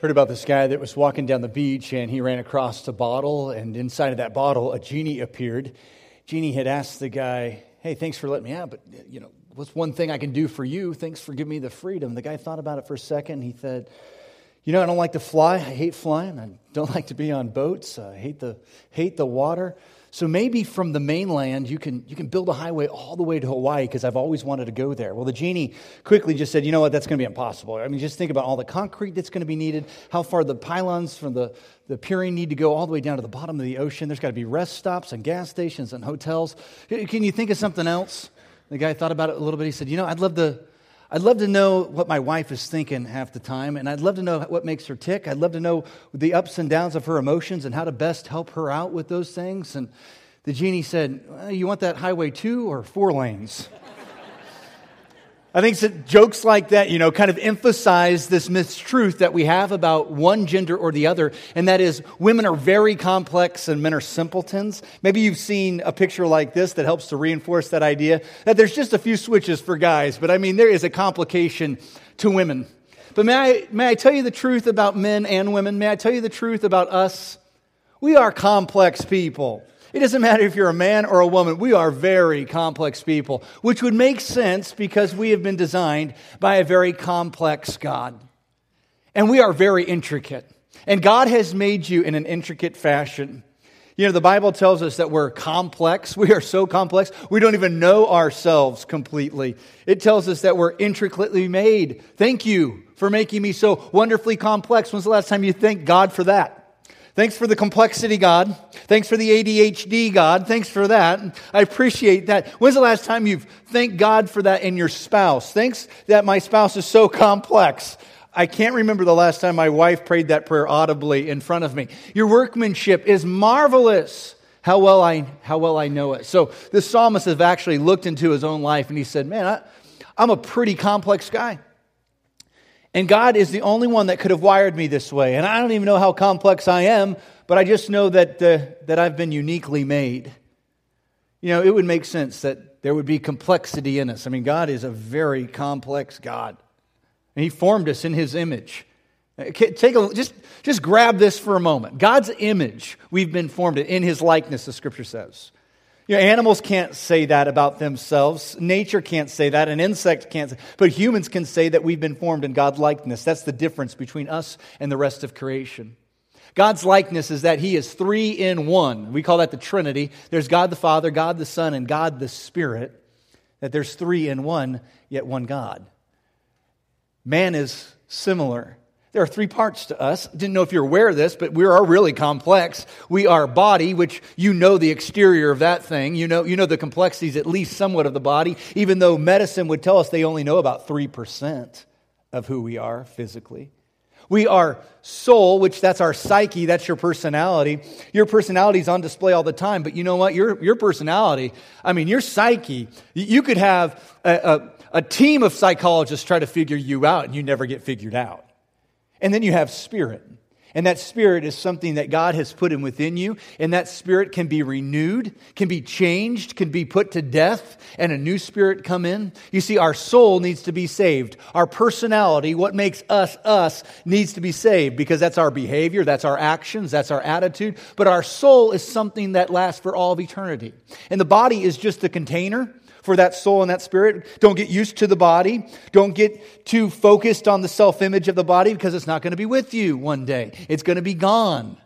Heard about this guy that was walking down the beach and he ran across a bottle, and inside of that bottle, a genie appeared. Genie had asked the guy, Hey, thanks for letting me out, but you know, what's one thing I can do for you? Thanks for giving me the freedom. The guy thought about it for a second. He said, You know, I don't like to fly. I hate flying. I don't like to be on boats. I hate the, hate the water. So maybe from the mainland, you can, you can build a highway all the way to Hawaii because I've always wanted to go there. Well, the genie quickly just said, you know what, that's going to be impossible. I mean, just think about all the concrete that's going to be needed, how far the pylons from the, the piering need to go all the way down to the bottom of the ocean. There's got to be rest stops and gas stations and hotels. Can you think of something else? The guy thought about it a little bit. He said, you know, I'd love to I'd love to know what my wife is thinking half the time, and I'd love to know what makes her tick. I'd love to know the ups and downs of her emotions and how to best help her out with those things. And the genie said, well, You want that highway two or four lanes? I think that jokes like that, you know, kind of emphasize this mistruth that we have about one gender or the other, and that is women are very complex and men are simpletons. Maybe you've seen a picture like this that helps to reinforce that idea that there's just a few switches for guys, but I mean, there is a complication to women. But may I, may I tell you the truth about men and women? May I tell you the truth about us? We are complex people. It doesn't matter if you're a man or a woman, we are very complex people, which would make sense because we have been designed by a very complex God. And we are very intricate. And God has made you in an intricate fashion. You know, the Bible tells us that we're complex. We are so complex, we don't even know ourselves completely. It tells us that we're intricately made. Thank you for making me so wonderfully complex. When's the last time you thanked God for that? Thanks for the complexity, God. Thanks for the ADHD, God. Thanks for that. I appreciate that. When's the last time you've thanked God for that in your spouse? Thanks that my spouse is so complex. I can't remember the last time my wife prayed that prayer audibly in front of me. Your workmanship is marvelous. How well I, how well I know it. So the psalmist has actually looked into his own life and he said, Man, I, I'm a pretty complex guy. And God is the only one that could have wired me this way. And I don't even know how complex I am, but I just know that, uh, that I've been uniquely made. You know, it would make sense that there would be complexity in us. I mean, God is a very complex God. And He formed us in His image. Uh, take a, just, just grab this for a moment. God's image, we've been formed in His likeness, the scripture says. You know, animals can't say that about themselves. Nature can't say that. An insect can't say, but humans can say that we've been formed in God's likeness. That's the difference between us and the rest of creation. God's likeness is that He is three in one. We call that the Trinity. There's God the Father, God the Son, and God the Spirit. That there's three in one, yet one God. Man is similar. There are three parts to us. Didn't know if you're aware of this, but we are really complex. We are body, which you know the exterior of that thing. You know, you know the complexities, at least somewhat of the body, even though medicine would tell us they only know about 3% of who we are physically. We are soul, which that's our psyche, that's your personality. Your personality is on display all the time, but you know what? Your, your personality, I mean, your psyche, you could have a, a, a team of psychologists try to figure you out and you never get figured out. And then you have spirit. And that spirit is something that God has put in within you. And that spirit can be renewed, can be changed, can be put to death, and a new spirit come in. You see, our soul needs to be saved. Our personality, what makes us us, needs to be saved because that's our behavior, that's our actions, that's our attitude. But our soul is something that lasts for all of eternity. And the body is just the container for that soul and that spirit. Don't get used to the body. Don't get too focused on the self image of the body because it's not going to be with you one day. It's going to be gone.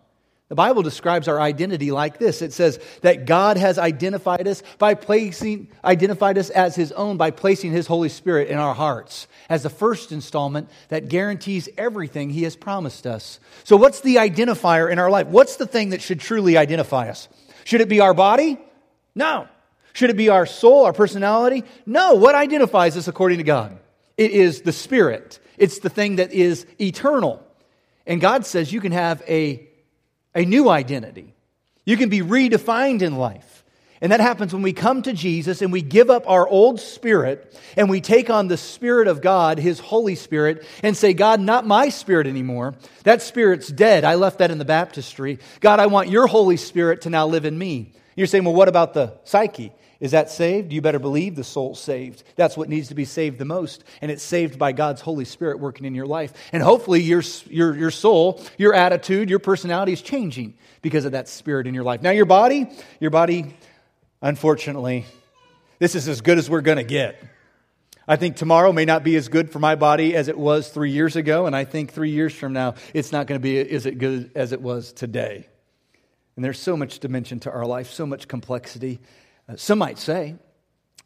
The Bible describes our identity like this. It says that God has identified us by placing, identified us as His own by placing His Holy Spirit in our hearts as the first installment that guarantees everything He has promised us. So, what's the identifier in our life? What's the thing that should truly identify us? Should it be our body? No. Should it be our soul, our personality? No. What identifies us according to God? It is the Spirit, it's the thing that is eternal. And God says you can have a, a new identity, you can be redefined in life. And that happens when we come to Jesus and we give up our old spirit and we take on the Spirit of God, His Holy Spirit, and say, God, not my spirit anymore. That spirit's dead. I left that in the baptistry. God, I want your Holy Spirit to now live in me. You're saying, well, what about the psyche? Is that saved? You better believe the soul's saved. That's what needs to be saved the most. And it's saved by God's Holy Spirit working in your life. And hopefully, your, your, your soul, your attitude, your personality is changing because of that spirit in your life. Now, your body, your body, unfortunately, this is as good as we're going to get. I think tomorrow may not be as good for my body as it was three years ago. And I think three years from now, it's not going to be as good as it was today. And there's so much dimension to our life, so much complexity. Uh, some might say,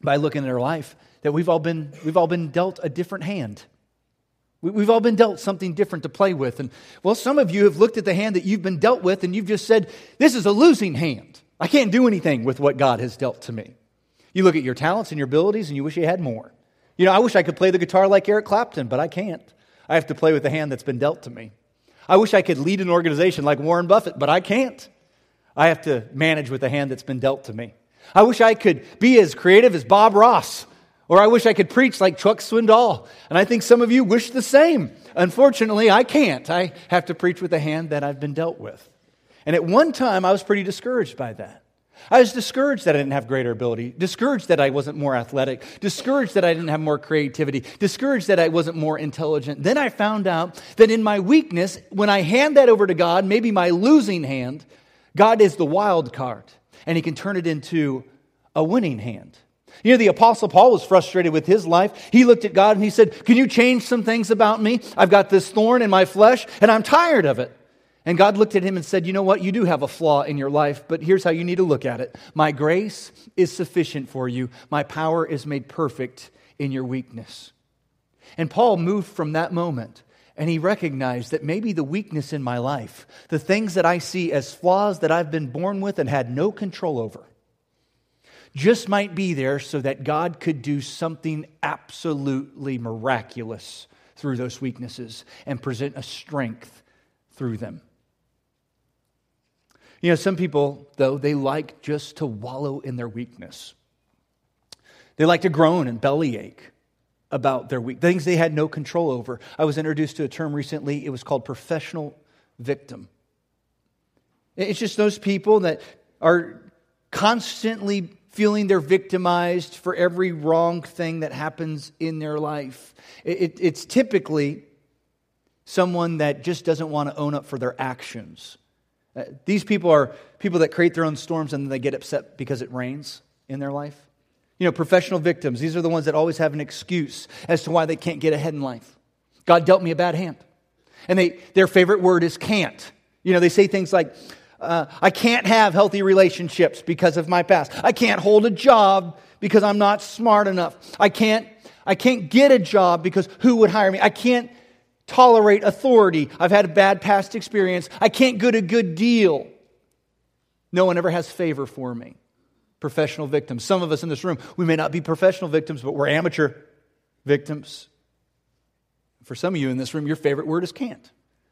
by looking at our life, that we've all been, we've all been dealt a different hand. We, have all been dealt something different to play with. And well, some of you have looked at the hand that you've been dealt with and you've just said, This is a losing hand. I can't do anything with what God has dealt to me. You look at your talents and your abilities and you wish you had more. You know, I wish I could play the guitar like Eric Clapton, but I can't. I have to play with the hand that's been dealt to me. I wish I could lead an organization like Warren Buffett, but I can't. I have to manage with the hand that's been dealt to me. I wish I could be as creative as Bob Ross, or I wish I could preach like Chuck Swindoll. And I think some of you wish the same. Unfortunately, I can't. I have to preach with the hand that I've been dealt with. And at one time, I was pretty discouraged by that. I was discouraged that I didn't have greater ability, discouraged that I wasn't more athletic, discouraged that I didn't have more creativity, discouraged that I wasn't more intelligent. Then I found out that in my weakness, when I hand that over to God, maybe my losing hand, God is the wild card and he can turn it into a winning hand. You know, the Apostle Paul was frustrated with his life. He looked at God and he said, Can you change some things about me? I've got this thorn in my flesh and I'm tired of it. And God looked at him and said, You know what? You do have a flaw in your life, but here's how you need to look at it. My grace is sufficient for you, my power is made perfect in your weakness. And Paul moved from that moment and he recognized that maybe the weakness in my life, the things that I see as flaws that I've been born with and had no control over, just might be there so that God could do something absolutely miraculous through those weaknesses and present a strength through them. You know, some people, though, they like just to wallow in their weakness. They like to groan and bellyache about their weak things they had no control over. I was introduced to a term recently. It was called professional victim. It's just those people that are constantly feeling they're victimized for every wrong thing that happens in their life. It, it, it's typically someone that just doesn't want to own up for their actions. Uh, these people are people that create their own storms and then they get upset because it rains in their life. You know, professional victims, these are the ones that always have an excuse as to why they can't get ahead in life. God dealt me a bad hand. And they, their favorite word is can't. You know, they say things like, uh, I can't have healthy relationships because of my past. I can't hold a job because I'm not smart enough. I can't, I can't get a job because who would hire me? I can't tolerate authority. I've had a bad past experience. I can't get a good deal. No one ever has favor for me. Professional victims. Some of us in this room, we may not be professional victims, but we're amateur victims. For some of you in this room, your favorite word is can't.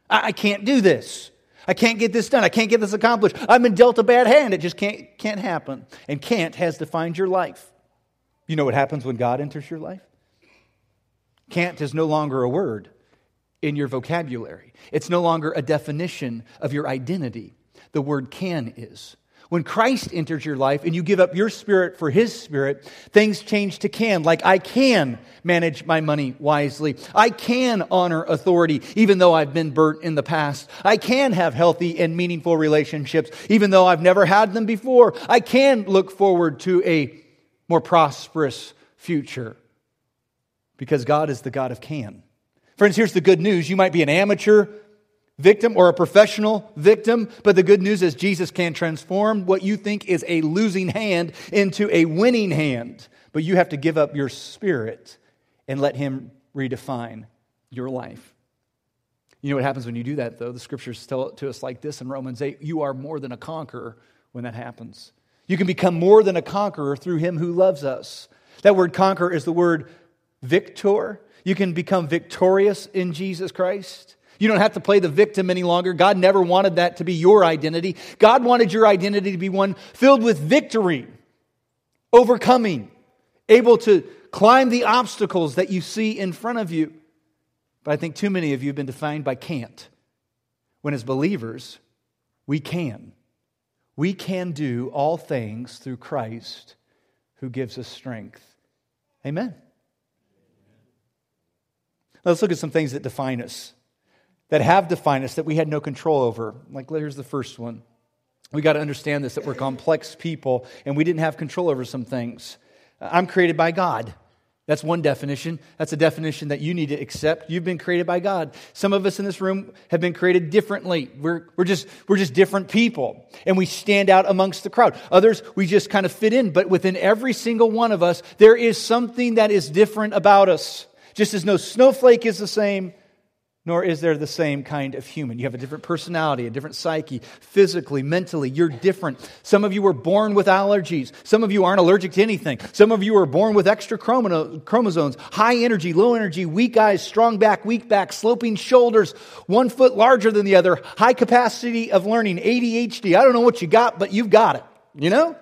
I, I can't do this. I can't get this done. I can't get this accomplished. I've been dealt a bad hand. It just can't, can't happen. And can't has defined your life. You know what happens when God enters your life? Can't is no longer a word in your vocabulary. It's no longer a definition of your identity. The word can is. When Christ enters your life and you give up your spirit for his spirit, things change to can. Like, I can manage my money wisely. I can honor authority, even though I've been burnt in the past. I can have healthy and meaningful relationships, even though I've never had them before. I can look forward to a more prosperous future because God is the God of can. Friends, here's the good news. You might be an amateur victim or a professional victim, but the good news is Jesus can transform what you think is a losing hand into a winning hand. But you have to give up your spirit and let Him redefine your life. You know what happens when you do that, though? The scriptures tell it to us like this in Romans 8 you are more than a conqueror when that happens. You can become more than a conqueror through Him who loves us. That word conquer is the word victor. You can become victorious in Jesus Christ. You don't have to play the victim any longer. God never wanted that to be your identity. God wanted your identity to be one filled with victory, overcoming, able to climb the obstacles that you see in front of you. But I think too many of you have been defined by can't. When, as believers, we can. We can do all things through Christ who gives us strength. Amen. Let's look at some things that define us, that have defined us, that we had no control over. Like, here's the first one. We got to understand this that we're complex people and we didn't have control over some things. I'm created by God. That's one definition. That's a definition that you need to accept. You've been created by God. Some of us in this room have been created differently. We're, we're, just, we're just different people, and we stand out amongst the crowd. Others, we just kind of fit in, but within every single one of us, there is something that is different about us. Just as no snowflake is the same, nor is there the same kind of human. You have a different personality, a different psyche, physically, mentally. You're different. Some of you were born with allergies. Some of you aren't allergic to anything. Some of you were born with extra chromosomes, high energy, low energy, weak eyes, strong back, weak back, sloping shoulders, one foot larger than the other, high capacity of learning, ADHD. I don't know what you got, but you've got it. You know?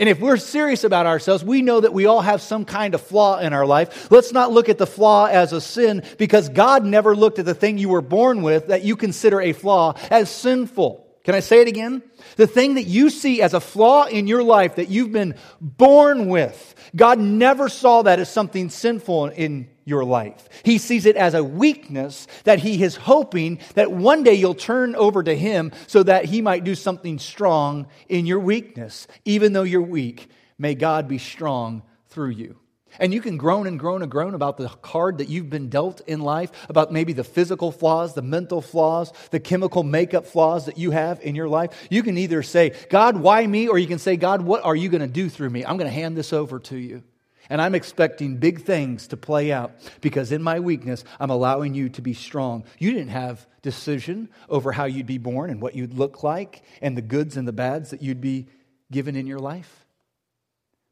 And if we're serious about ourselves, we know that we all have some kind of flaw in our life. Let's not look at the flaw as a sin because God never looked at the thing you were born with that you consider a flaw as sinful. Can I say it again? The thing that you see as a flaw in your life that you've been born with, God never saw that as something sinful in your life. He sees it as a weakness that he is hoping that one day you'll turn over to him so that he might do something strong in your weakness. Even though you're weak, may God be strong through you. And you can groan and groan and groan about the card that you've been dealt in life, about maybe the physical flaws, the mental flaws, the chemical makeup flaws that you have in your life. You can either say, God, why me? Or you can say, God, what are you going to do through me? I'm going to hand this over to you. And I'm expecting big things to play out because in my weakness, I'm allowing you to be strong. You didn't have decision over how you'd be born and what you'd look like and the goods and the bads that you'd be given in your life.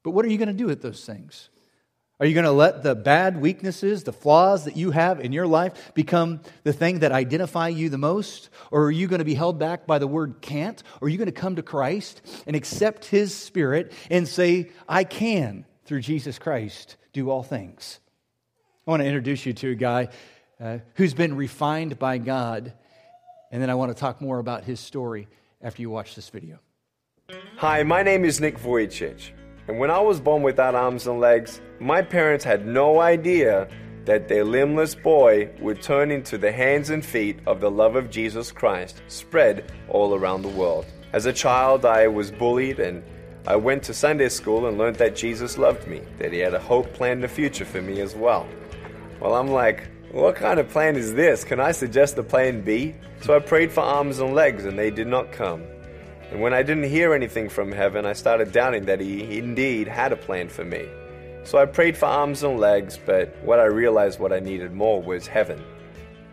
But what are you going to do with those things? Are you going to let the bad weaknesses, the flaws that you have in your life become the thing that identify you the most? Or are you going to be held back by the word can't? Or are you going to come to Christ and accept His Spirit and say, I can? through Jesus Christ, do all things. I want to introduce you to a guy uh, who's been refined by God, and then I want to talk more about his story after you watch this video. Hi, my name is Nick Vujicic, and when I was born without arms and legs, my parents had no idea that their limbless boy would turn into the hands and feet of the love of Jesus Christ spread all around the world. As a child, I was bullied and I went to Sunday school and learned that Jesus loved me, that He had a hope plan in the future for me as well. Well, I'm like, what kind of plan is this? Can I suggest a plan B? So I prayed for arms and legs, and they did not come. And when I didn't hear anything from heaven, I started doubting that He indeed had a plan for me. So I prayed for arms and legs, but what I realized what I needed more was heaven,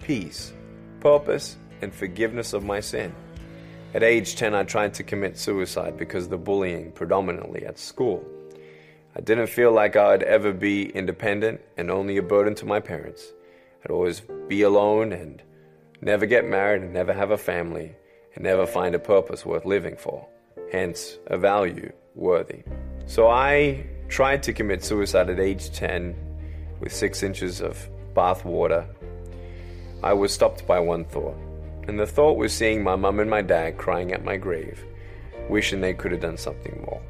peace, purpose, and forgiveness of my sin. At age 10, I tried to commit suicide because of the bullying, predominantly at school. I didn't feel like I'd ever be independent and only a burden to my parents. I'd always be alone and never get married and never have a family and never find a purpose worth living for, hence, a value worthy. So I tried to commit suicide at age 10 with six inches of bath water. I was stopped by one thought and the thought was seeing my mum and my dad crying at my grave, wishing they could have done something more.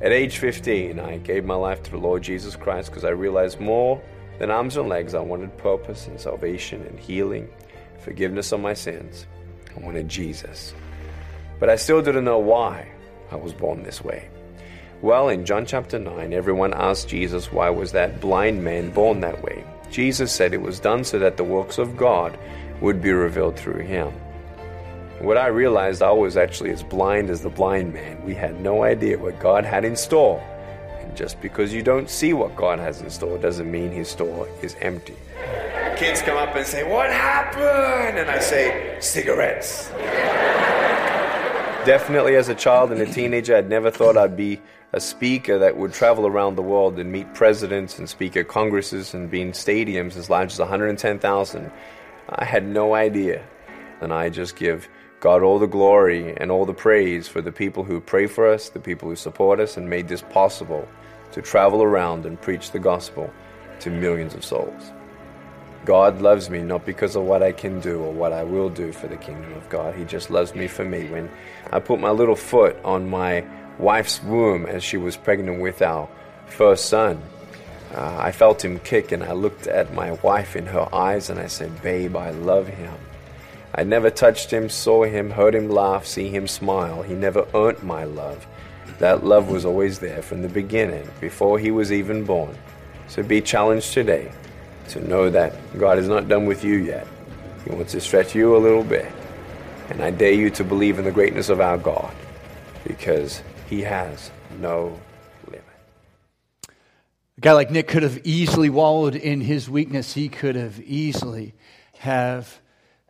At age 15, I gave my life to the Lord Jesus Christ because I realized more than arms and legs, I wanted purpose and salvation and healing, forgiveness of my sins. I wanted Jesus. But I still didn't know why I was born this way. Well, in John chapter 9, everyone asked Jesus why was that blind man born that way. Jesus said it was done so that the works of God would be revealed through him. What I realized, I was actually as blind as the blind man. We had no idea what God had in store. And just because you don't see what God has in store doesn't mean his store is empty. Kids come up and say, What happened? And I say, Cigarettes. Definitely, as a child and a teenager, I'd never thought I'd be a speaker that would travel around the world and meet presidents and speak at congresses and be in stadiums as large as 110,000. I had no idea. And I just give God all the glory and all the praise for the people who pray for us, the people who support us, and made this possible to travel around and preach the gospel to millions of souls. God loves me not because of what I can do or what I will do for the kingdom of God. He just loves me for me. When I put my little foot on my wife's womb as she was pregnant with our first son. Uh, I felt him kick, and I looked at my wife in her eyes and I said, Babe, I love him. I never touched him, saw him, heard him laugh, see him smile. He never earned my love. That love was always there from the beginning, before he was even born. So be challenged today to know that God is not done with you yet. He wants to stretch you a little bit. And I dare you to believe in the greatness of our God because he has no limit. A guy like Nick could have easily wallowed in his weakness. He could have easily have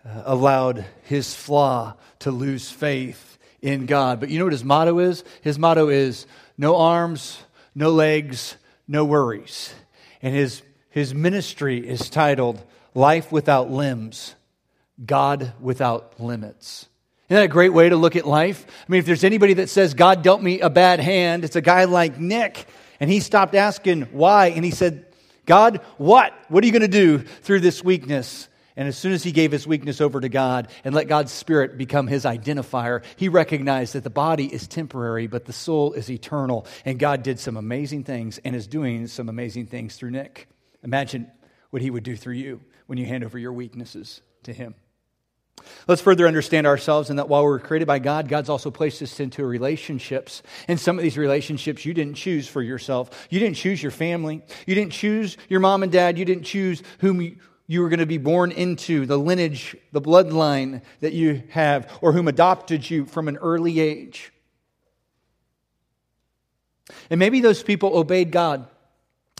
uh, allowed his flaw to lose faith in God. But you know what his motto is? His motto is no arms, no legs, no worries. And his, his ministry is titled Life Without Limbs, God Without Limits. Isn't that a great way to look at life? I mean, if there's anybody that says, God dealt me a bad hand, it's a guy like Nick. And he stopped asking why, and he said, God, what? What are you going to do through this weakness? And as soon as he gave his weakness over to God and let God's Spirit become his identifier, he recognized that the body is temporary, but the soul is eternal. And God did some amazing things and is doing some amazing things through Nick. Imagine what he would do through you when you hand over your weaknesses to him. Let's further understand ourselves and that while we're created by God, God's also placed us into relationships. And some of these relationships you didn't choose for yourself. You didn't choose your family. You didn't choose your mom and dad. You didn't choose whom you were going to be born into, the lineage, the bloodline that you have, or whom adopted you from an early age. And maybe those people obeyed God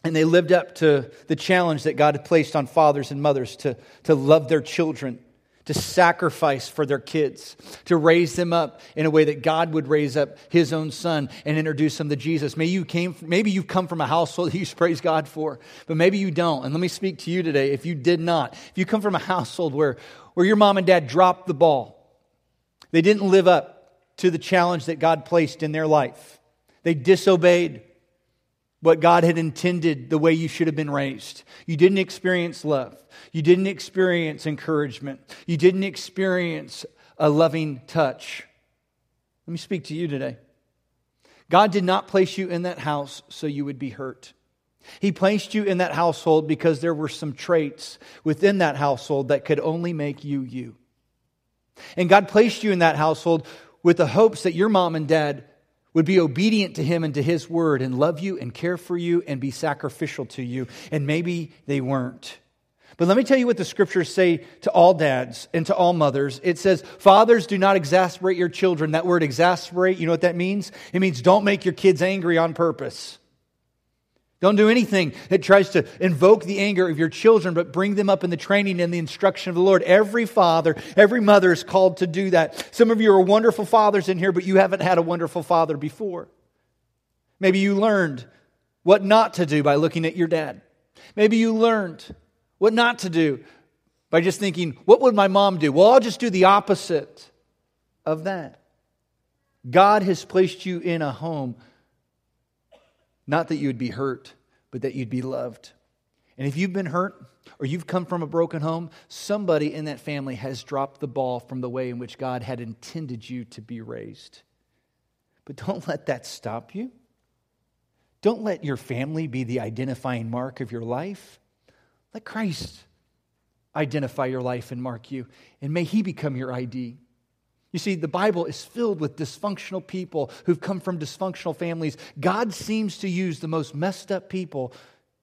and they lived up to the challenge that God had placed on fathers and mothers to, to love their children to sacrifice for their kids, to raise them up in a way that God would raise up his own son and introduce them to Jesus. Maybe you came, maybe you've come from a household that you praise God for, but maybe you don't. And let me speak to you today. If you did not, if you come from a household where, where your mom and dad dropped the ball, they didn't live up to the challenge that God placed in their life. They disobeyed what God had intended the way you should have been raised. You didn't experience love. You didn't experience encouragement. You didn't experience a loving touch. Let me speak to you today. God did not place you in that house so you would be hurt. He placed you in that household because there were some traits within that household that could only make you you. And God placed you in that household with the hopes that your mom and dad would be obedient to him and to his word and love you and care for you and be sacrificial to you. And maybe they weren't. But let me tell you what the scriptures say to all dads and to all mothers. It says, Fathers, do not exasperate your children. That word exasperate, you know what that means? It means don't make your kids angry on purpose. Don't do anything that tries to invoke the anger of your children, but bring them up in the training and the instruction of the Lord. Every father, every mother is called to do that. Some of you are wonderful fathers in here, but you haven't had a wonderful father before. Maybe you learned what not to do by looking at your dad. Maybe you learned what not to do by just thinking, what would my mom do? Well, I'll just do the opposite of that. God has placed you in a home not that you would be hurt, but that you'd be loved. And if you've been hurt or you've come from a broken home, somebody in that family has dropped the ball from the way in which God had intended you to be raised. But don't let that stop you. Don't let your family be the identifying mark of your life. Let Christ identify your life and mark you, and may He become your ID. You see, the Bible is filled with dysfunctional people who've come from dysfunctional families. God seems to use the most messed up people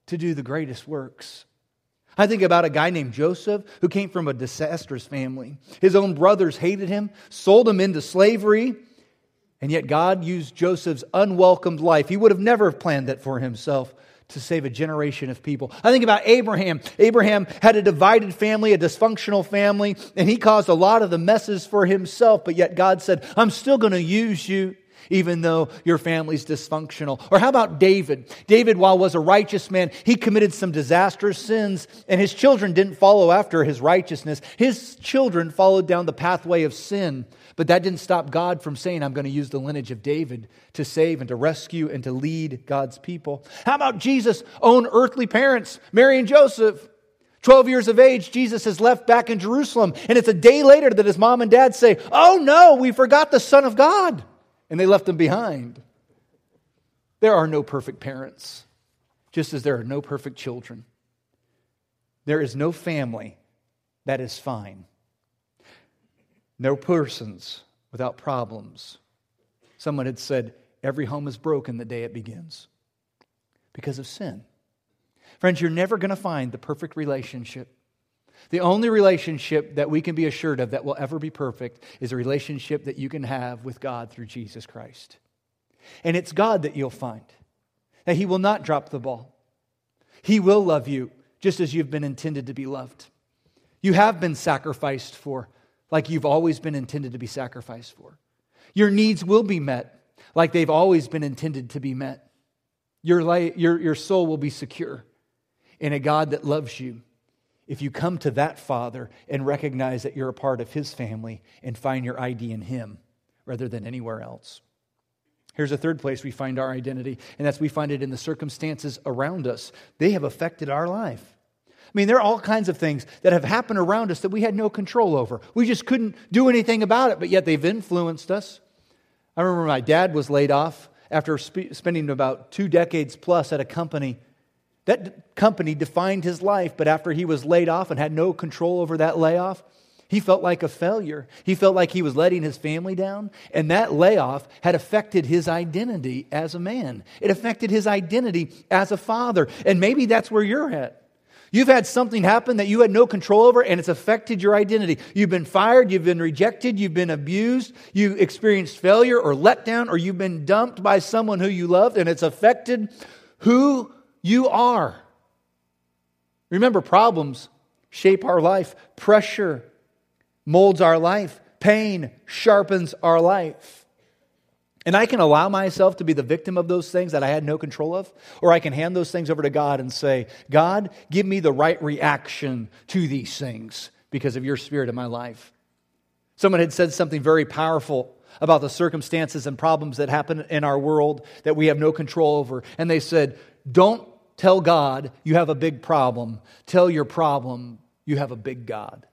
to do the greatest works. I think about a guy named Joseph who came from a disastrous family. His own brothers hated him, sold him into slavery, and yet God used Joseph's unwelcomed life. He would have never planned that for himself to save a generation of people. I think about Abraham. Abraham had a divided family, a dysfunctional family, and he caused a lot of the messes for himself, but yet God said, I'm still going to use you even though your family's dysfunctional. Or how about David? David, while was a righteous man, he committed some disastrous sins, and his children didn't follow after his righteousness. His children followed down the pathway of sin. But that didn't stop God from saying, I'm going to use the lineage of David to save and to rescue and to lead God's people. How about Jesus' own earthly parents, Mary and Joseph? 12 years of age, Jesus is left back in Jerusalem. And it's a day later that his mom and dad say, Oh no, we forgot the Son of God. And they left him behind. There are no perfect parents, just as there are no perfect children. There is no family that is fine, no persons without problems. Someone had said, Every home is broken the day it begins because of sin. Friends, you're never going to find the perfect relationship. The only relationship that we can be assured of that will ever be perfect is a relationship that you can have with God through Jesus Christ. And it's God that you'll find, that He will not drop the ball. He will love you just as you've been intended to be loved. You have been sacrificed for, like you've always been intended to be sacrificed for. Your needs will be met, like they've always been intended to be met. Your, your, your soul will be secure in a God that loves you if you come to that Father and recognize that you're a part of His family and find your ID in Him rather than anywhere else. Here's a third place we find our identity, and that's we find it in the circumstances around us. They have affected our life. I mean, there are all kinds of things that have happened around us that we had no control over. We just couldn't do anything about it, but yet they've influenced us. I remember my dad was laid off after sp- spending about two decades plus at a company that company defined his life, but after he was laid off and had no control over that layoff, he felt like a failure. He felt like he was letting his family down, and that layoff had affected his identity as a man. It affected his identity as a father, and maybe that's where you're at. You've had something happen that you had no control over, and it's affected your identity. You've been fired, you've been rejected, you've been abused, you experienced failure or letdown, or you've been dumped by someone who you loved, and it's affected who you are. Remember, problems shape our life, pressure molds our life, pain sharpens our life. And I can allow myself to be the victim of those things that I had no control of, or I can hand those things over to God and say, God, give me the right reaction to these things because of your spirit in my life. Someone had said something very powerful about the circumstances and problems that happen in our world that we have no control over. And they said, don't tell God you have a big problem. Tell your problem you have a big God.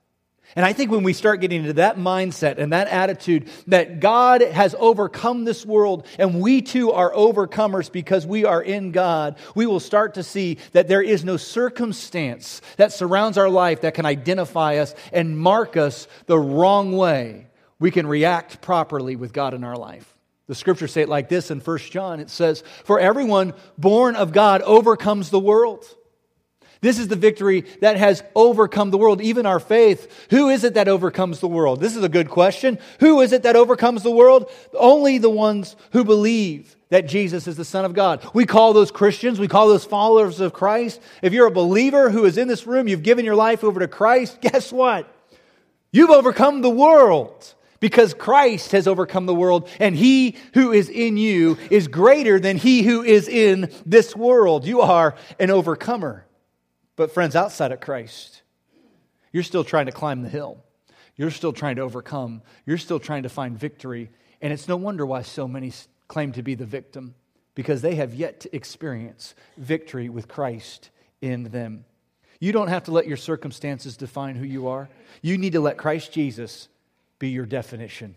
And I think when we start getting into that mindset and that attitude that God has overcome this world and we too are overcomers because we are in God, we will start to see that there is no circumstance that surrounds our life that can identify us and mark us the wrong way. We can react properly with God in our life. The scriptures say it like this in 1 John. It says, For everyone born of God overcomes the world. This is the victory that has overcome the world, even our faith. Who is it that overcomes the world? This is a good question. Who is it that overcomes the world? Only the ones who believe that Jesus is the Son of God. We call those Christians, we call those followers of Christ. If you're a believer who is in this room, you've given your life over to Christ, guess what? You've overcome the world because Christ has overcome the world, and he who is in you is greater than he who is in this world. You are an overcomer. But, friends, outside of Christ, you're still trying to climb the hill. You're still trying to overcome. You're still trying to find victory. And it's no wonder why so many claim to be the victim, because they have yet to experience victory with Christ in them. You don't have to let your circumstances define who you are. You need to let Christ Jesus be your definition.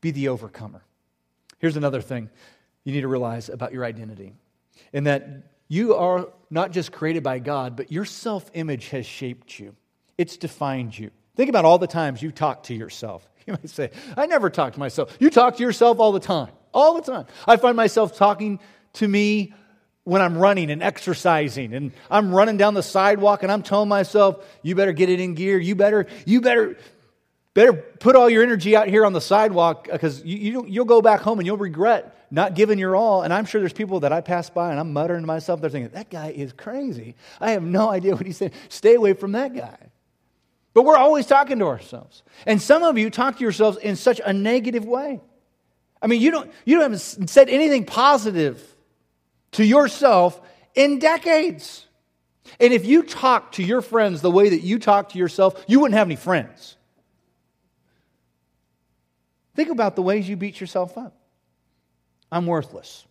Be the overcomer. Here's another thing you need to realize about your identity, and that you are not just created by God, but your self image has shaped you, it's defined you. Think about all the times you talk to yourself. You might say, I never talk to myself. You talk to yourself all the time, all the time. I find myself talking to me when I'm running and exercising and I'm running down the sidewalk and I'm telling myself, you better get it in gear. You better, you better, Better put all your energy out here on the sidewalk because you, you, will go back home and you'll regret not giving your all. And I'm sure there's people that I pass by and I'm muttering to myself, they're thinking, that guy is crazy. I have no idea what he's saying. Stay away from that guy. But we're always talking to ourselves. And some of you talk to yourselves in such a negative way. I mean, you don't, you haven't said anything positive to yourself in decades. And if you talk to your friends the way that you talk to yourself, you wouldn't have any friends. Think about the ways you beat yourself up. I'm worthless.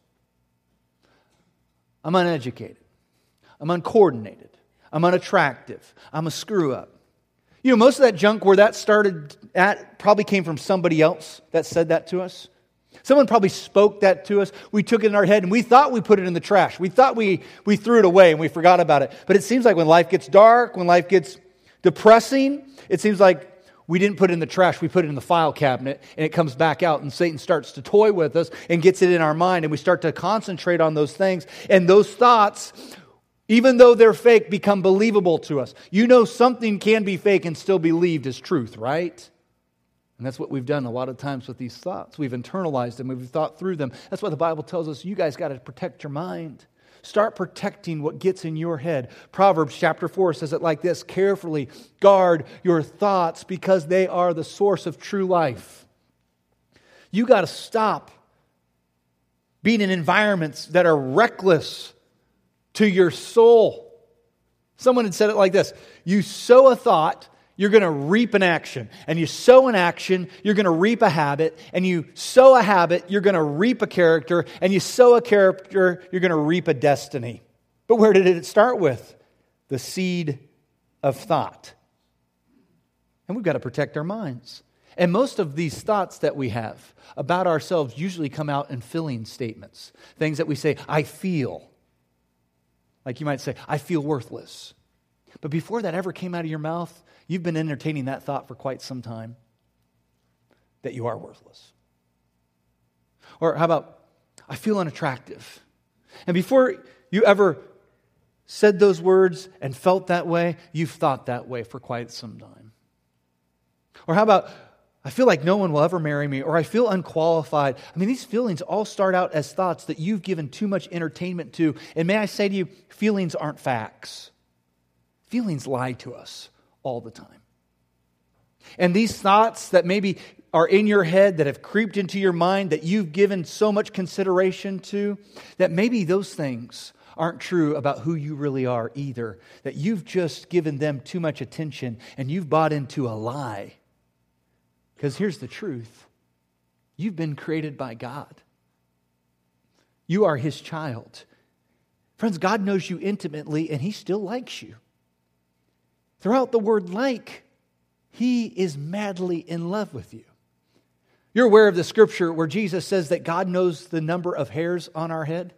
I'm uneducated. I'm uncoordinated. I'm unattractive. I'm a screw up. You know, most of that junk where that started at probably came from somebody else that said that to us. Someone probably spoke that to us. We took it in our head and we thought we put it in the trash. We thought we, we threw it away and we forgot about it. But it seems like when life gets dark, when life gets depressing, it seems like we didn't put it in the trash, we put it in the file cabinet, and it comes back out, and Satan starts to toy with us and gets it in our mind, and we start to concentrate on those things. And those thoughts, even though they're fake, become believable to us. You know, something can be fake and still believed as truth, right? And that's what we've done a lot of times with these thoughts. We've internalized them, we've thought through them. That's why the Bible tells us you guys got to protect your mind. Start protecting what gets in your head. Proverbs chapter 4 says it like this Carefully guard your thoughts because they are the source of true life. You got to stop being in environments that are reckless to your soul. Someone had said it like this You sow a thought you're going to reap an action. And you sow an action, you're going to reap a habit. And you sow a habit, you're going to reap a character. And you sow a character, you're going to reap a destiny. But where did it start with? The seed of thought. And we've got to protect our minds. And most of these thoughts that we have about ourselves usually come out in filling statements. Things that we say, I feel. Like you might say, I feel worthless. But before that ever came out of your mouth, You've been entertaining that thought for quite some time that you are worthless. Or how about, I feel unattractive. And before you ever said those words and felt that way, you've thought that way for quite some time. Or how about, I feel like no one will ever marry me, or I feel unqualified. I mean, these feelings all start out as thoughts that you've given too much entertainment to. And may I say to you, feelings aren't facts. Feelings lie to us all the time. And these thoughts that maybe are in your head, that have creeped into your mind, that you've given so much consideration to, that maybe those things aren't true about who you really are either. That you've just given them too much attention and you've bought into a lie. Because here's the truth you've been created by God, you are His child. Friends, God knows you intimately and He still likes you. Throughout the word like, he is madly in love with you. You're aware of the scripture where Jesus says that God knows the number of hairs on our head?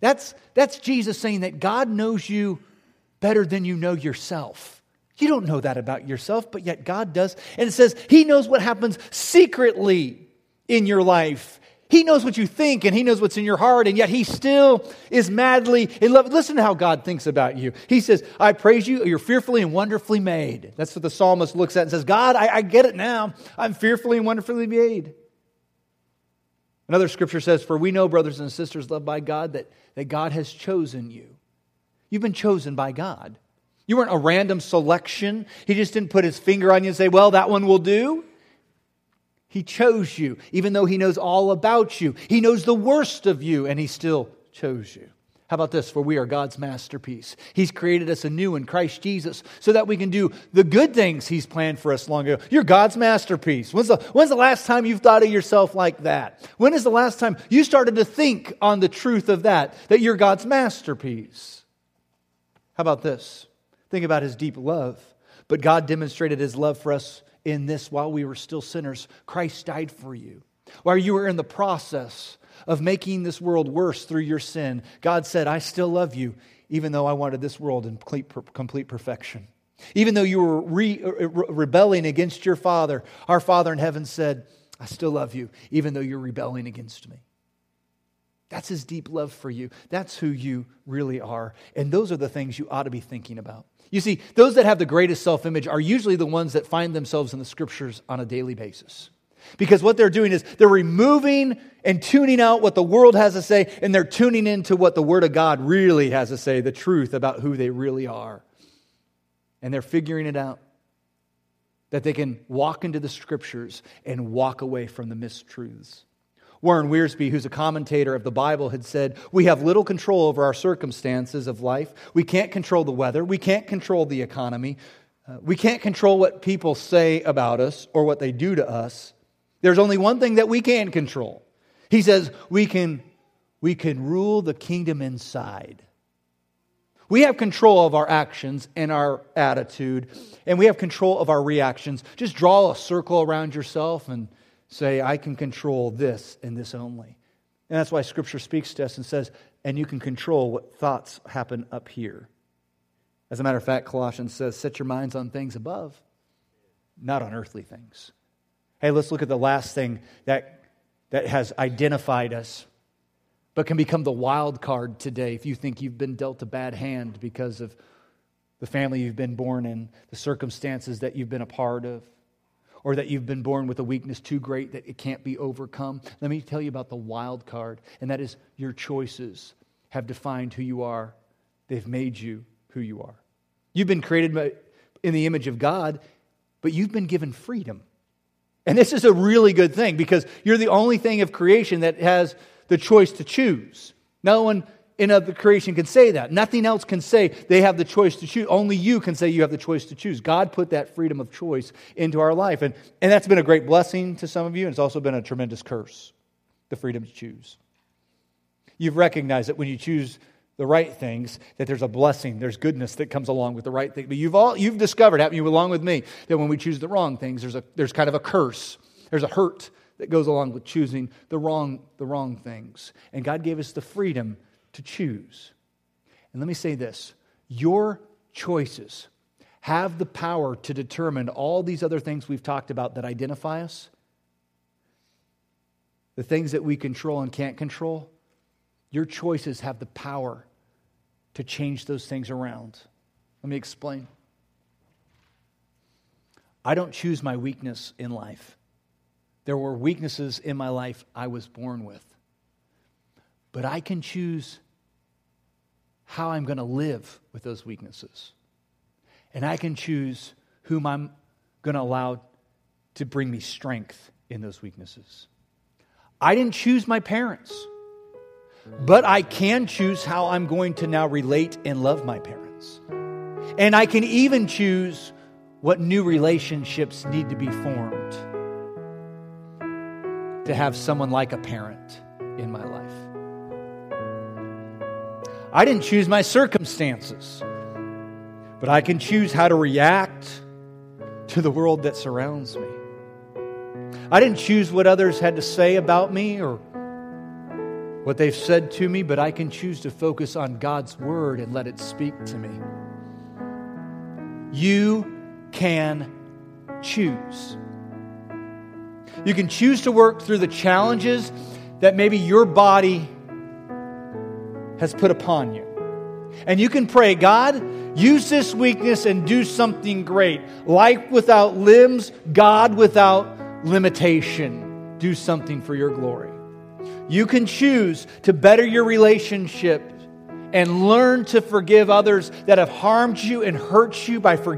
That's, that's Jesus saying that God knows you better than you know yourself. You don't know that about yourself, but yet God does. And it says He knows what happens secretly in your life. He knows what you think and He knows what's in your heart, and yet He still is madly in love. Listen to how God thinks about you. He says, I praise you, you're fearfully and wonderfully made. That's what the psalmist looks at and says, God, I, I get it now. I'm fearfully and wonderfully made. Another scripture says, For we know, brothers and sisters loved by God, that, that God has chosen you. You've been chosen by God. You weren't a random selection. He just didn't put his finger on you and say, Well, that one will do. He chose you, even though He knows all about you. He knows the worst of you, and He still chose you. How about this? For we are God's masterpiece. He's created us anew in Christ Jesus so that we can do the good things He's planned for us long ago. You're God's masterpiece. When's the, when's the last time you've thought of yourself like that? When is the last time you started to think on the truth of that, that you're God's masterpiece? How about this? Think about His deep love. But God demonstrated His love for us in this while we were still sinners. Christ died for you. While you were in the process of making this world worse through your sin, God said, I still love you, even though I wanted this world in complete, perfection. Even though you were re, re, rebelling against your Father, our Father in heaven said, I still love you, even though you're rebelling against me. That's his deep love for you. That's who you really are. And those are the things you ought to be thinking about. You see, those that have the greatest self image are usually the ones that find themselves in the scriptures on a daily basis. Because what they're doing is they're removing and tuning out what the world has to say, and they're tuning into what the Word of God really has to say, the truth about who they really are. And they're figuring it out that they can walk into the scriptures and walk away from the mistruths. Warren Wiersbe, who's a commentator of the Bible, had said, We have little control over our circumstances of life. We can't control the weather. We can't control the economy. Uh, we can't control what people say about us or what they do to us. There's only one thing that we can control. He says, We can, we can rule the kingdom inside. We have control of our actions and our attitude, and we have control of our reactions. Just draw a circle around yourself and say, I can control this and this only. And that's why Scripture speaks to us and says, and you can control what thoughts happen up here. As a matter of fact, Colossians says, set your minds on things above, not on earthly things. Hey, let's look at the last thing that, that has identified us, but can become the wild card today if you think you've been dealt a bad hand because of the family you've been born in, the circumstances that you've been a part of, or that you've been born with a weakness too great that it can't be overcome. Let me tell you about the wild card, and that is your choices have defined who you are. They've made you who you are. You've been created in the image of God, but you've been given freedom. And this is a really good thing because you're the only thing of creation that has the choice to choose. No one in other creation can say that. Nothing else can say they have the choice to choose. Only you can say you have the choice to choose. God put that freedom of choice into our life. And, and that's been a great blessing to some of you, and it's also been a tremendous curse the freedom to choose. You've recognized that when you choose the right things, that there's a blessing, there's goodness that comes along with the right thing. But you've all you've discovered, haven't you, along with me, that when we choose the wrong things, there's a there's kind of a curse. There's a hurt that goes along with choosing the wrong, the wrong things. And God gave us the freedom to choose. And let me say this your choices have the power to determine all these other things we've talked about that identify us, the things that we control and can't control. Your choices have the power to change those things around. Let me explain. I don't choose my weakness in life. There were weaknesses in my life I was born with. But I can choose how I'm going to live with those weaknesses. And I can choose whom I'm going to allow to bring me strength in those weaknesses. I didn't choose my parents. But I can choose how I'm going to now relate and love my parents. And I can even choose what new relationships need to be formed to have someone like a parent in my life. I didn't choose my circumstances, but I can choose how to react to the world that surrounds me. I didn't choose what others had to say about me or what they've said to me, but I can choose to focus on God's word and let it speak to me. You can choose. You can choose to work through the challenges that maybe your body has put upon you. And you can pray, God, use this weakness and do something great. Life without limbs, God without limitation. Do something for your glory. You can choose to better your relationship and learn to forgive others that have harmed you and hurt you by, for,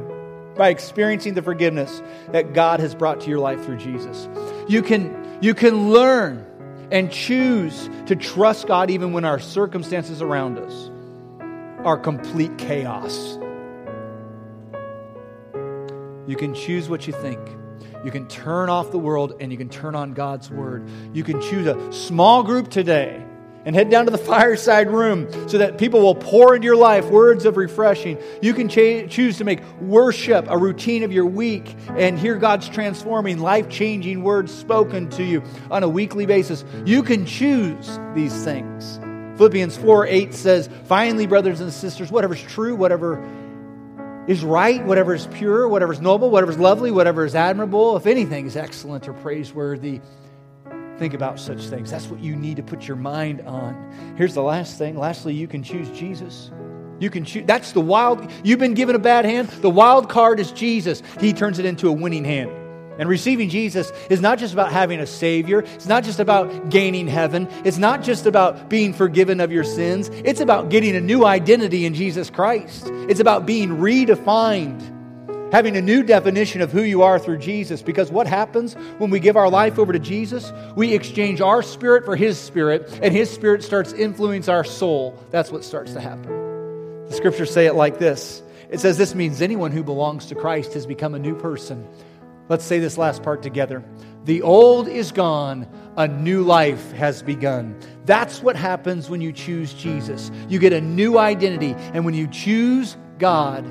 by experiencing the forgiveness that God has brought to your life through Jesus. You can, you can learn and choose to trust God even when our circumstances around us are complete chaos. You can choose what you think. You can turn off the world and you can turn on God's word. You can choose a small group today and head down to the fireside room so that people will pour into your life words of refreshing. You can choose to make worship a routine of your week and hear God's transforming, life changing words spoken to you on a weekly basis. You can choose these things. Philippians 4 8 says, Finally, brothers and sisters, whatever's true, whatever is right, whatever is pure, whatever is noble, whatever is lovely, whatever is admirable, if anything is excellent or praiseworthy, think about such things. That's what you need to put your mind on. Here's the last thing. Lastly, you can choose Jesus. You can choose. That's the wild. You've been given a bad hand. The wild card is Jesus. He turns it into a winning hand. And receiving Jesus is not just about having a Savior. It's not just about gaining heaven. It's not just about being forgiven of your sins. It's about getting a new identity in Jesus Christ. It's about being redefined, having a new definition of who you are through Jesus. Because what happens when we give our life over to Jesus? We exchange our spirit for His spirit, and His spirit starts influencing our soul. That's what starts to happen. The scriptures say it like this it says, This means anyone who belongs to Christ has become a new person. Let's say this last part together. The old is gone, a new life has begun. That's what happens when you choose Jesus. You get a new identity, and when you choose God,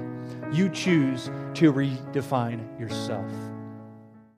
you choose to redefine yourself.